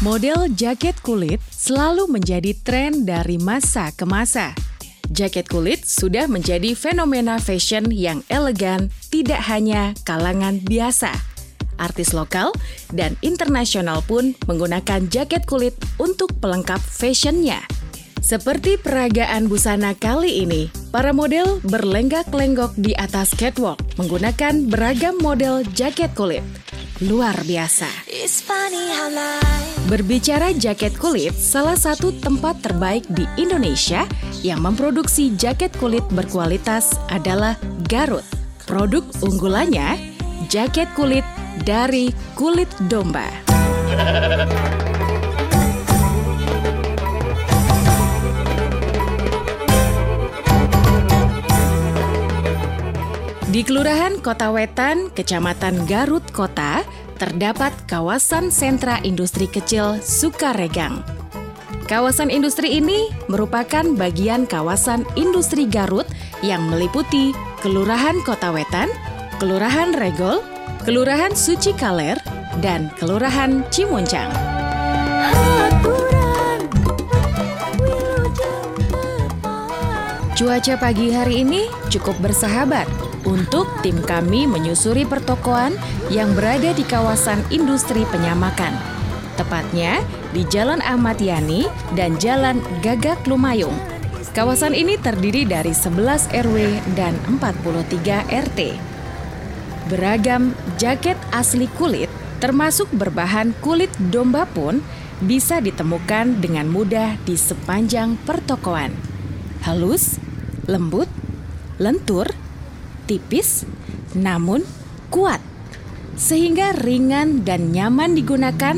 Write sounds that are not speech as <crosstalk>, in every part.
Model jaket kulit selalu menjadi tren dari masa ke masa. Jaket kulit sudah menjadi fenomena fashion yang elegan tidak hanya kalangan biasa. Artis lokal dan internasional pun menggunakan jaket kulit untuk pelengkap fashionnya. Seperti peragaan busana kali ini, para model berlenggak-lenggok di atas catwalk menggunakan beragam model jaket kulit. Luar biasa. Berbicara jaket kulit, salah satu tempat terbaik di Indonesia yang memproduksi jaket kulit berkualitas adalah Garut. Produk unggulannya, jaket kulit dari kulit domba. <laughs> Di Kelurahan Kota Wetan, Kecamatan Garut Kota, terdapat kawasan sentra industri kecil Sukaregang. Kawasan industri ini merupakan bagian kawasan industri Garut yang meliputi Kelurahan Kota Wetan, Kelurahan Regol, Kelurahan Suci Kaler, dan Kelurahan Cimuncang. Cuaca pagi hari ini cukup bersahabat untuk tim kami menyusuri pertokoan yang berada di kawasan industri penyamakan. Tepatnya di Jalan Ahmad Yani dan Jalan Gagak Lumayung. Kawasan ini terdiri dari 11 RW dan 43 RT. Beragam jaket asli kulit termasuk berbahan kulit domba pun bisa ditemukan dengan mudah di sepanjang pertokoan. Halus, lembut, lentur, tipis namun kuat sehingga ringan dan nyaman digunakan.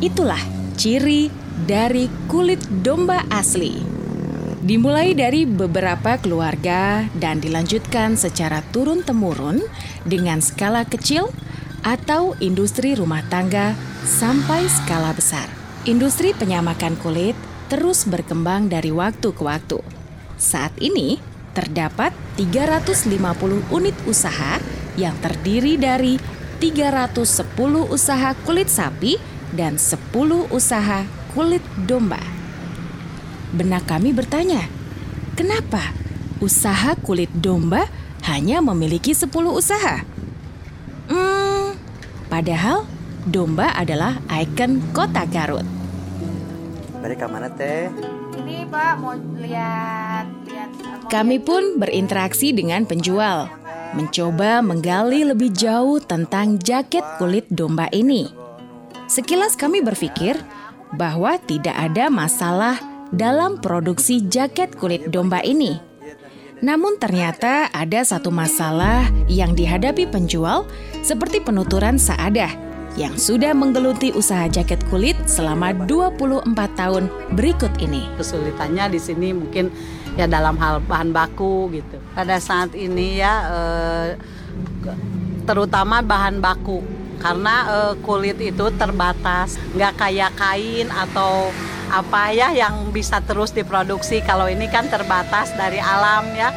Itulah ciri dari kulit domba asli. Dimulai dari beberapa keluarga dan dilanjutkan secara turun-temurun dengan skala kecil atau industri rumah tangga sampai skala besar. Industri penyamakan kulit terus berkembang dari waktu ke waktu. Saat ini, terdapat 350 unit usaha yang terdiri dari 310 usaha kulit sapi dan 10 usaha kulit domba. Benak kami bertanya, kenapa usaha kulit domba hanya memiliki 10 usaha? Hmm, padahal domba adalah ikon kota Garut. Dari mana teh? Ini Pak mau lihat lihat. Kami pun berinteraksi dengan penjual, mencoba menggali lebih jauh tentang jaket kulit domba ini. Sekilas kami berpikir bahwa tidak ada masalah dalam produksi jaket kulit domba ini. Namun ternyata ada satu masalah yang dihadapi penjual seperti penuturan saadah yang sudah menggeluti usaha jaket kulit selama 24 tahun berikut ini. Kesulitannya di sini mungkin ya dalam hal bahan baku gitu. Pada saat ini ya eh, terutama bahan baku karena eh, kulit itu terbatas, nggak kayak kain atau apa ya yang bisa terus diproduksi. Kalau ini kan terbatas dari alam ya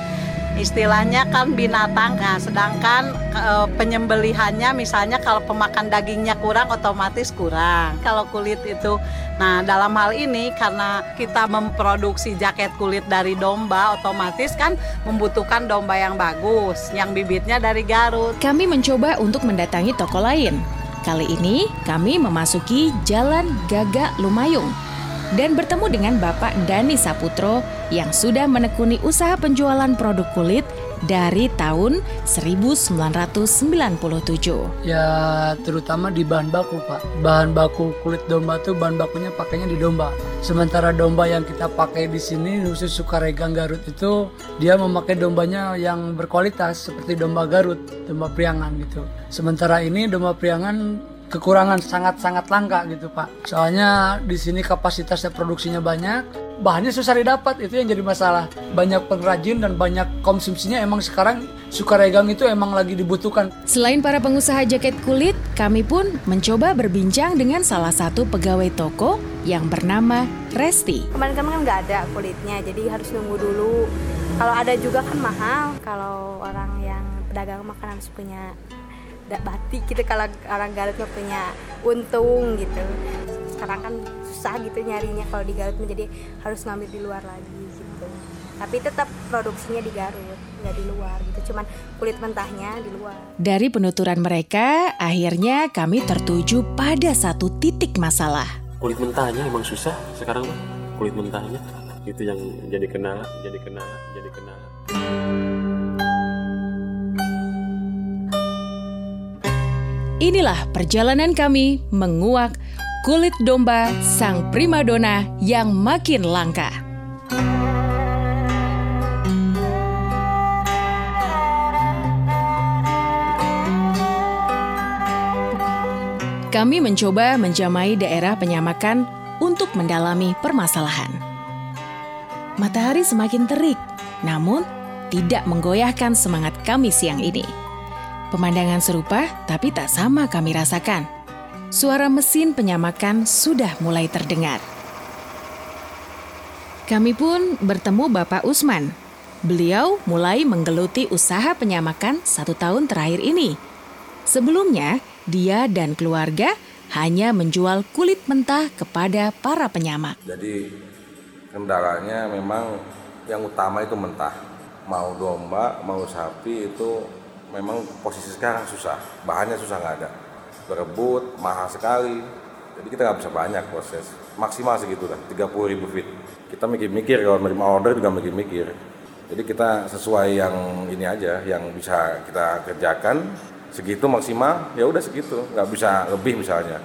istilahnya kan binatang. Nah sedangkan e, penyembelihannya misalnya kalau pemakan dagingnya kurang otomatis kurang. Kalau kulit itu nah dalam hal ini karena kita memproduksi jaket kulit dari domba otomatis kan membutuhkan domba yang bagus yang bibitnya dari Garut. Kami mencoba untuk mendatangi toko lain. Kali ini kami memasuki Jalan Gagak Lumayung dan bertemu dengan Bapak Dani Saputro yang sudah menekuni usaha penjualan produk kulit dari tahun 1997. Ya terutama di bahan baku Pak. Bahan baku kulit domba tuh bahan bakunya pakainya di domba. Sementara domba yang kita pakai di sini khusus Sukaregang Garut itu dia memakai dombanya yang berkualitas seperti domba Garut, domba Priangan gitu. Sementara ini domba Priangan kekurangan sangat-sangat langka gitu Pak. Soalnya di sini kapasitasnya produksinya banyak, bahannya susah didapat itu yang jadi masalah. Banyak pengrajin dan banyak konsumsinya emang sekarang Sukaregang itu emang lagi dibutuhkan. Selain para pengusaha jaket kulit, kami pun mencoba berbincang dengan salah satu pegawai toko yang bernama Resti. Kemarin-kemarin kan nggak ada kulitnya, jadi harus nunggu dulu. Kalau ada juga kan mahal. Kalau orang yang pedagang makanan harus punya batik gitu kalau orang Garut punya untung gitu. Karena kan susah gitu nyarinya kalau di Garut menjadi harus ngambil di luar lagi gitu. Tapi tetap produksinya di Garut nggak di luar gitu cuman kulit mentahnya di luar. Dari penuturan mereka, akhirnya kami tertuju pada satu titik masalah. kulit mentahnya emang susah sekarang mah kulit mentahnya. Itu yang jadi kendala jadi kendala jadi kendala Inilah perjalanan kami menguak kulit domba sang primadona yang makin langka. Kami mencoba menjamai daerah penyamakan untuk mendalami permasalahan. Matahari semakin terik, namun tidak menggoyahkan semangat kami siang ini. Pemandangan serupa tapi tak sama kami rasakan. Suara mesin penyamakan sudah mulai terdengar. Kami pun bertemu Bapak Usman. Beliau mulai menggeluti usaha penyamakan satu tahun terakhir ini. Sebelumnya, dia dan keluarga hanya menjual kulit mentah kepada para penyamak. Jadi kendalanya memang yang utama itu mentah. Mau domba, mau sapi itu memang posisi sekarang susah. Bahannya susah nggak ada. Berebut, mahal sekali. Jadi kita nggak bisa banyak proses. Maksimal segitu lah, 30 ribu feet. Kita mikir-mikir kalau menerima order juga mikir-mikir. Jadi kita sesuai yang ini aja, yang bisa kita kerjakan segitu maksimal ya udah segitu nggak bisa lebih misalnya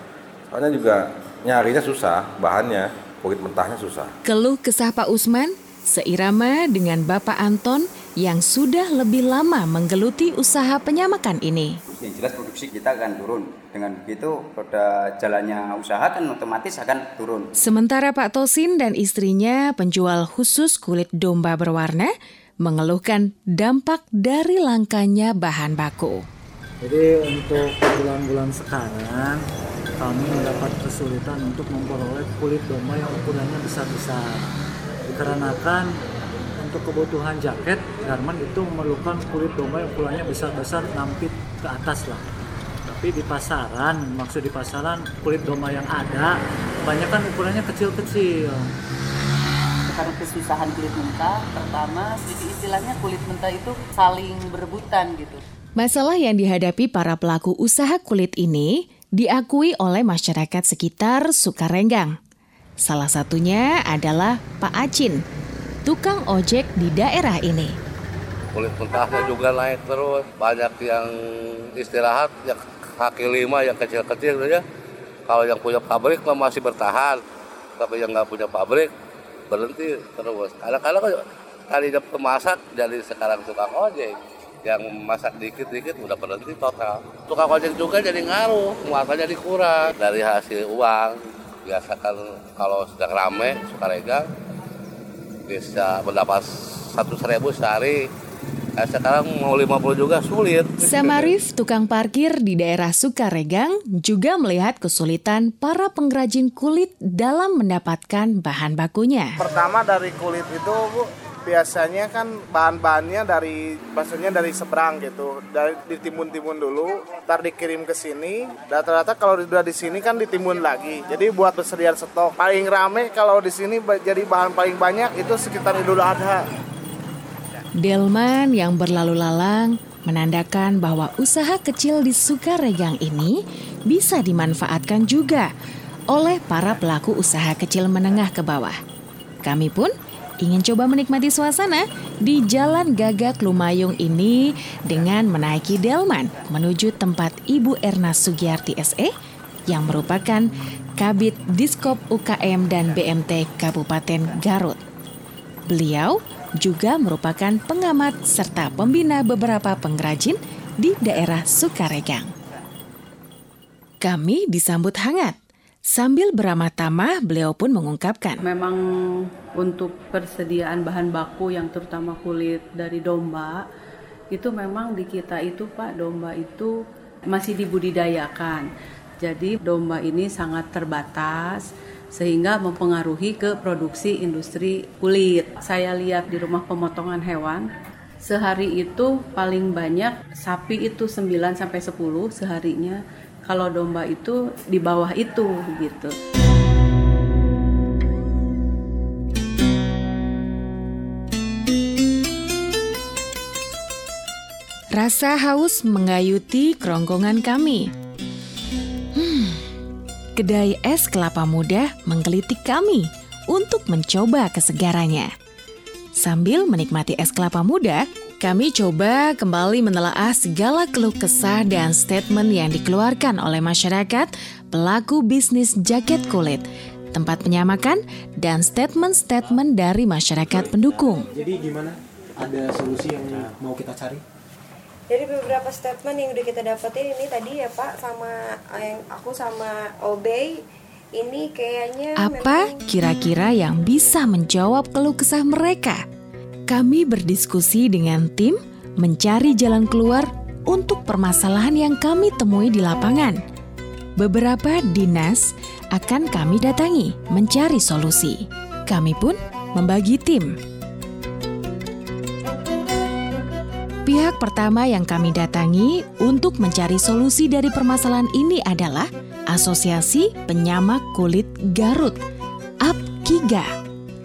soalnya juga nyarinya susah bahannya kulit mentahnya susah Keluh kesah Pak Usman seirama dengan Bapak Anton yang sudah lebih lama menggeluti usaha penyamakan ini. yang jelas produksi kita akan turun. Dengan begitu, pada jalannya usaha kan otomatis akan turun. Sementara Pak Tosin dan istrinya penjual khusus kulit domba berwarna mengeluhkan dampak dari langkanya bahan baku. Jadi untuk bulan-bulan sekarang kami mendapat kesulitan untuk memperoleh kulit domba yang ukurannya besar-besar. Dikarenakan untuk kebutuhan jaket, garment itu memerlukan kulit domba yang ukurannya besar-besar 6 feet ke atas lah. Tapi di pasaran, maksud di pasaran kulit domba yang ada, kebanyakan ukurannya kecil-kecil. Karena kesusahan kulit mentah, pertama jadi istilahnya kulit mentah itu saling berebutan gitu. Masalah yang dihadapi para pelaku usaha kulit ini diakui oleh masyarakat sekitar Sukarenggang. Salah satunya adalah Pak Acin, tukang ojek di daerah ini. kulit mentahnya juga naik terus. Banyak yang istirahat yang kaki lima yang kecil-kecil gitu ya. Kalau yang punya pabrik masih bertahan. Tapi yang nggak punya pabrik berhenti terus. Kadang-kadang kan tadinya pemasak jadi sekarang tukang ojek. Yang masak dikit-dikit udah berhenti total. Tukang ojek juga jadi ngaruh muatannya dikurang. Dari hasil uang biasa kan kalau sedang rame sukarega bisa mendapat satu seribu sehari sekarang mau 50 juga sulit. Samarif, tukang parkir di daerah Sukaregang, juga melihat kesulitan para pengrajin kulit dalam mendapatkan bahan bakunya. Pertama dari kulit itu Bu, biasanya kan bahan-bahannya dari maksudnya dari seberang gitu. Dari ditimbun-timbun dulu ntar dikirim ke sini. Rata-rata kalau sudah di sini kan ditimbun lagi. Jadi buat persediaan stok. Paling rame kalau di sini jadi bahan paling banyak itu sekitar Idul Adha Delman yang berlalu lalang menandakan bahwa usaha kecil di Sukaregang ini bisa dimanfaatkan juga oleh para pelaku usaha kecil menengah ke bawah. Kami pun ingin coba menikmati suasana di Jalan Gagak Lumayung ini dengan menaiki Delman menuju tempat Ibu Erna Sugiyarti SE yang merupakan Kabit Diskop UKM dan BMT Kabupaten Garut. Beliau juga merupakan pengamat serta pembina beberapa pengrajin di daerah Sukaregang. Kami disambut hangat. Sambil beramah tamah, beliau pun mengungkapkan. Memang untuk persediaan bahan baku yang terutama kulit dari domba, itu memang di kita itu Pak, domba itu masih dibudidayakan. Jadi domba ini sangat terbatas sehingga mempengaruhi ke produksi industri kulit. Saya lihat di rumah pemotongan hewan sehari itu paling banyak sapi itu 9 sampai 10 seharinya. Kalau domba itu di bawah itu gitu. Rasa haus mengayuti kerongkongan kami. Kedai es kelapa muda menggelitik kami untuk mencoba kesegarannya. Sambil menikmati es kelapa muda, kami coba kembali menelaah segala keluh kesah dan statement yang dikeluarkan oleh masyarakat pelaku bisnis jaket kulit, tempat penyamakan, dan statement-statement dari masyarakat pendukung. Jadi gimana? Ada solusi yang mau kita cari? Dari beberapa statement yang udah kita dapetin ini tadi ya Pak sama yang aku sama Obey ini kayaknya Apa kira-kira yang bisa menjawab keluh kesah mereka? Kami berdiskusi dengan tim mencari jalan keluar untuk permasalahan yang kami temui di lapangan. Beberapa dinas akan kami datangi mencari solusi. Kami pun membagi tim. Pihak pertama yang kami datangi untuk mencari solusi dari permasalahan ini adalah Asosiasi Penyamak Kulit Garut, APKIGA.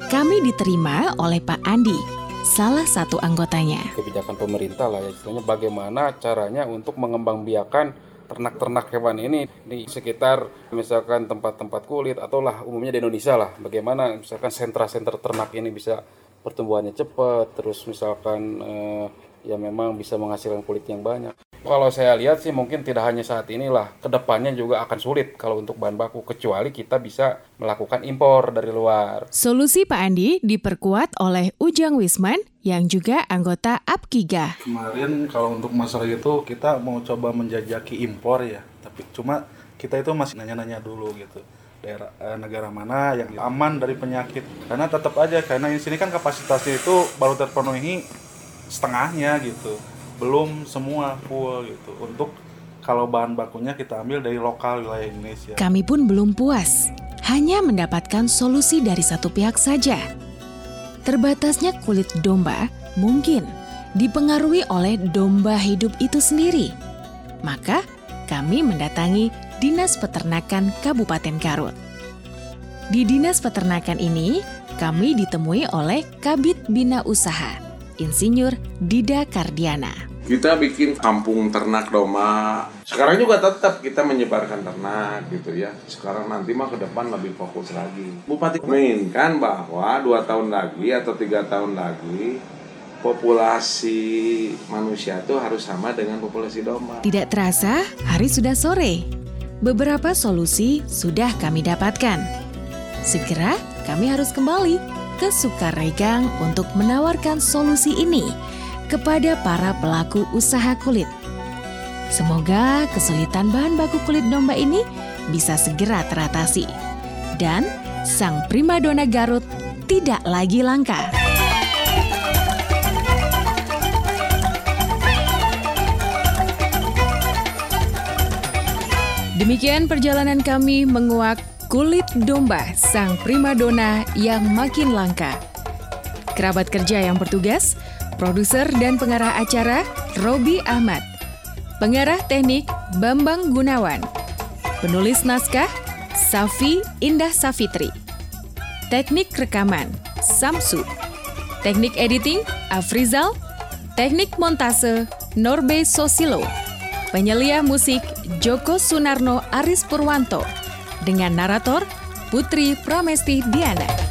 Kami diterima oleh Pak Andi, salah satu anggotanya. Kebijakan pemerintah lah ya, istilahnya bagaimana caranya untuk mengembangbiakan ternak-ternak hewan ini di sekitar misalkan tempat-tempat kulit atau lah umumnya di Indonesia lah bagaimana misalkan sentra-sentra ternak ini bisa pertumbuhannya cepat terus misalkan eh, ya memang bisa menghasilkan kulit yang banyak. Kalau saya lihat sih mungkin tidak hanya saat inilah, ke depannya juga akan sulit kalau untuk bahan baku kecuali kita bisa melakukan impor dari luar. Solusi Pak Andi diperkuat oleh Ujang Wisman yang juga anggota APKIGA. Kemarin kalau untuk masalah itu kita mau coba menjajaki impor ya, tapi cuma kita itu masih nanya-nanya dulu gitu daerah eh, negara mana yang aman dari penyakit karena tetap aja karena di sini kan kapasitasnya itu baru terpenuhi setengahnya gitu belum semua full gitu untuk kalau bahan bakunya kita ambil dari lokal wilayah Indonesia. Kami pun belum puas, hanya mendapatkan solusi dari satu pihak saja. Terbatasnya kulit domba mungkin dipengaruhi oleh domba hidup itu sendiri. Maka kami mendatangi Dinas Peternakan Kabupaten Garut. Di Dinas Peternakan ini, kami ditemui oleh Kabit Bina Usaha, Insinyur Dida Kardiana. Kita bikin kampung ternak domba. Sekarang juga tetap kita menyebarkan ternak gitu ya. Sekarang nanti mah ke depan lebih fokus lagi. Bupati menginginkan bahwa dua tahun lagi atau tiga tahun lagi populasi manusia itu harus sama dengan populasi domba. Tidak terasa, hari sudah sore. Beberapa solusi sudah kami dapatkan. Segera kami harus kembali ke Sukaregang untuk menawarkan solusi ini kepada para pelaku usaha kulit. Semoga kesulitan bahan baku kulit domba ini bisa segera teratasi dan sang primadona Garut tidak lagi langka. Demikian perjalanan kami menguak kulit domba sang primadona yang makin langka. Kerabat kerja yang bertugas, produser dan pengarah acara Robi Ahmad, pengarah teknik Bambang Gunawan, penulis naskah Safi Indah Safitri, teknik rekaman Samsu, teknik editing Afrizal, teknik montase Norbe Sosilo, penyelia musik Joko Sunarno Aris Purwanto, dengan narator Putri Pramesti Diana.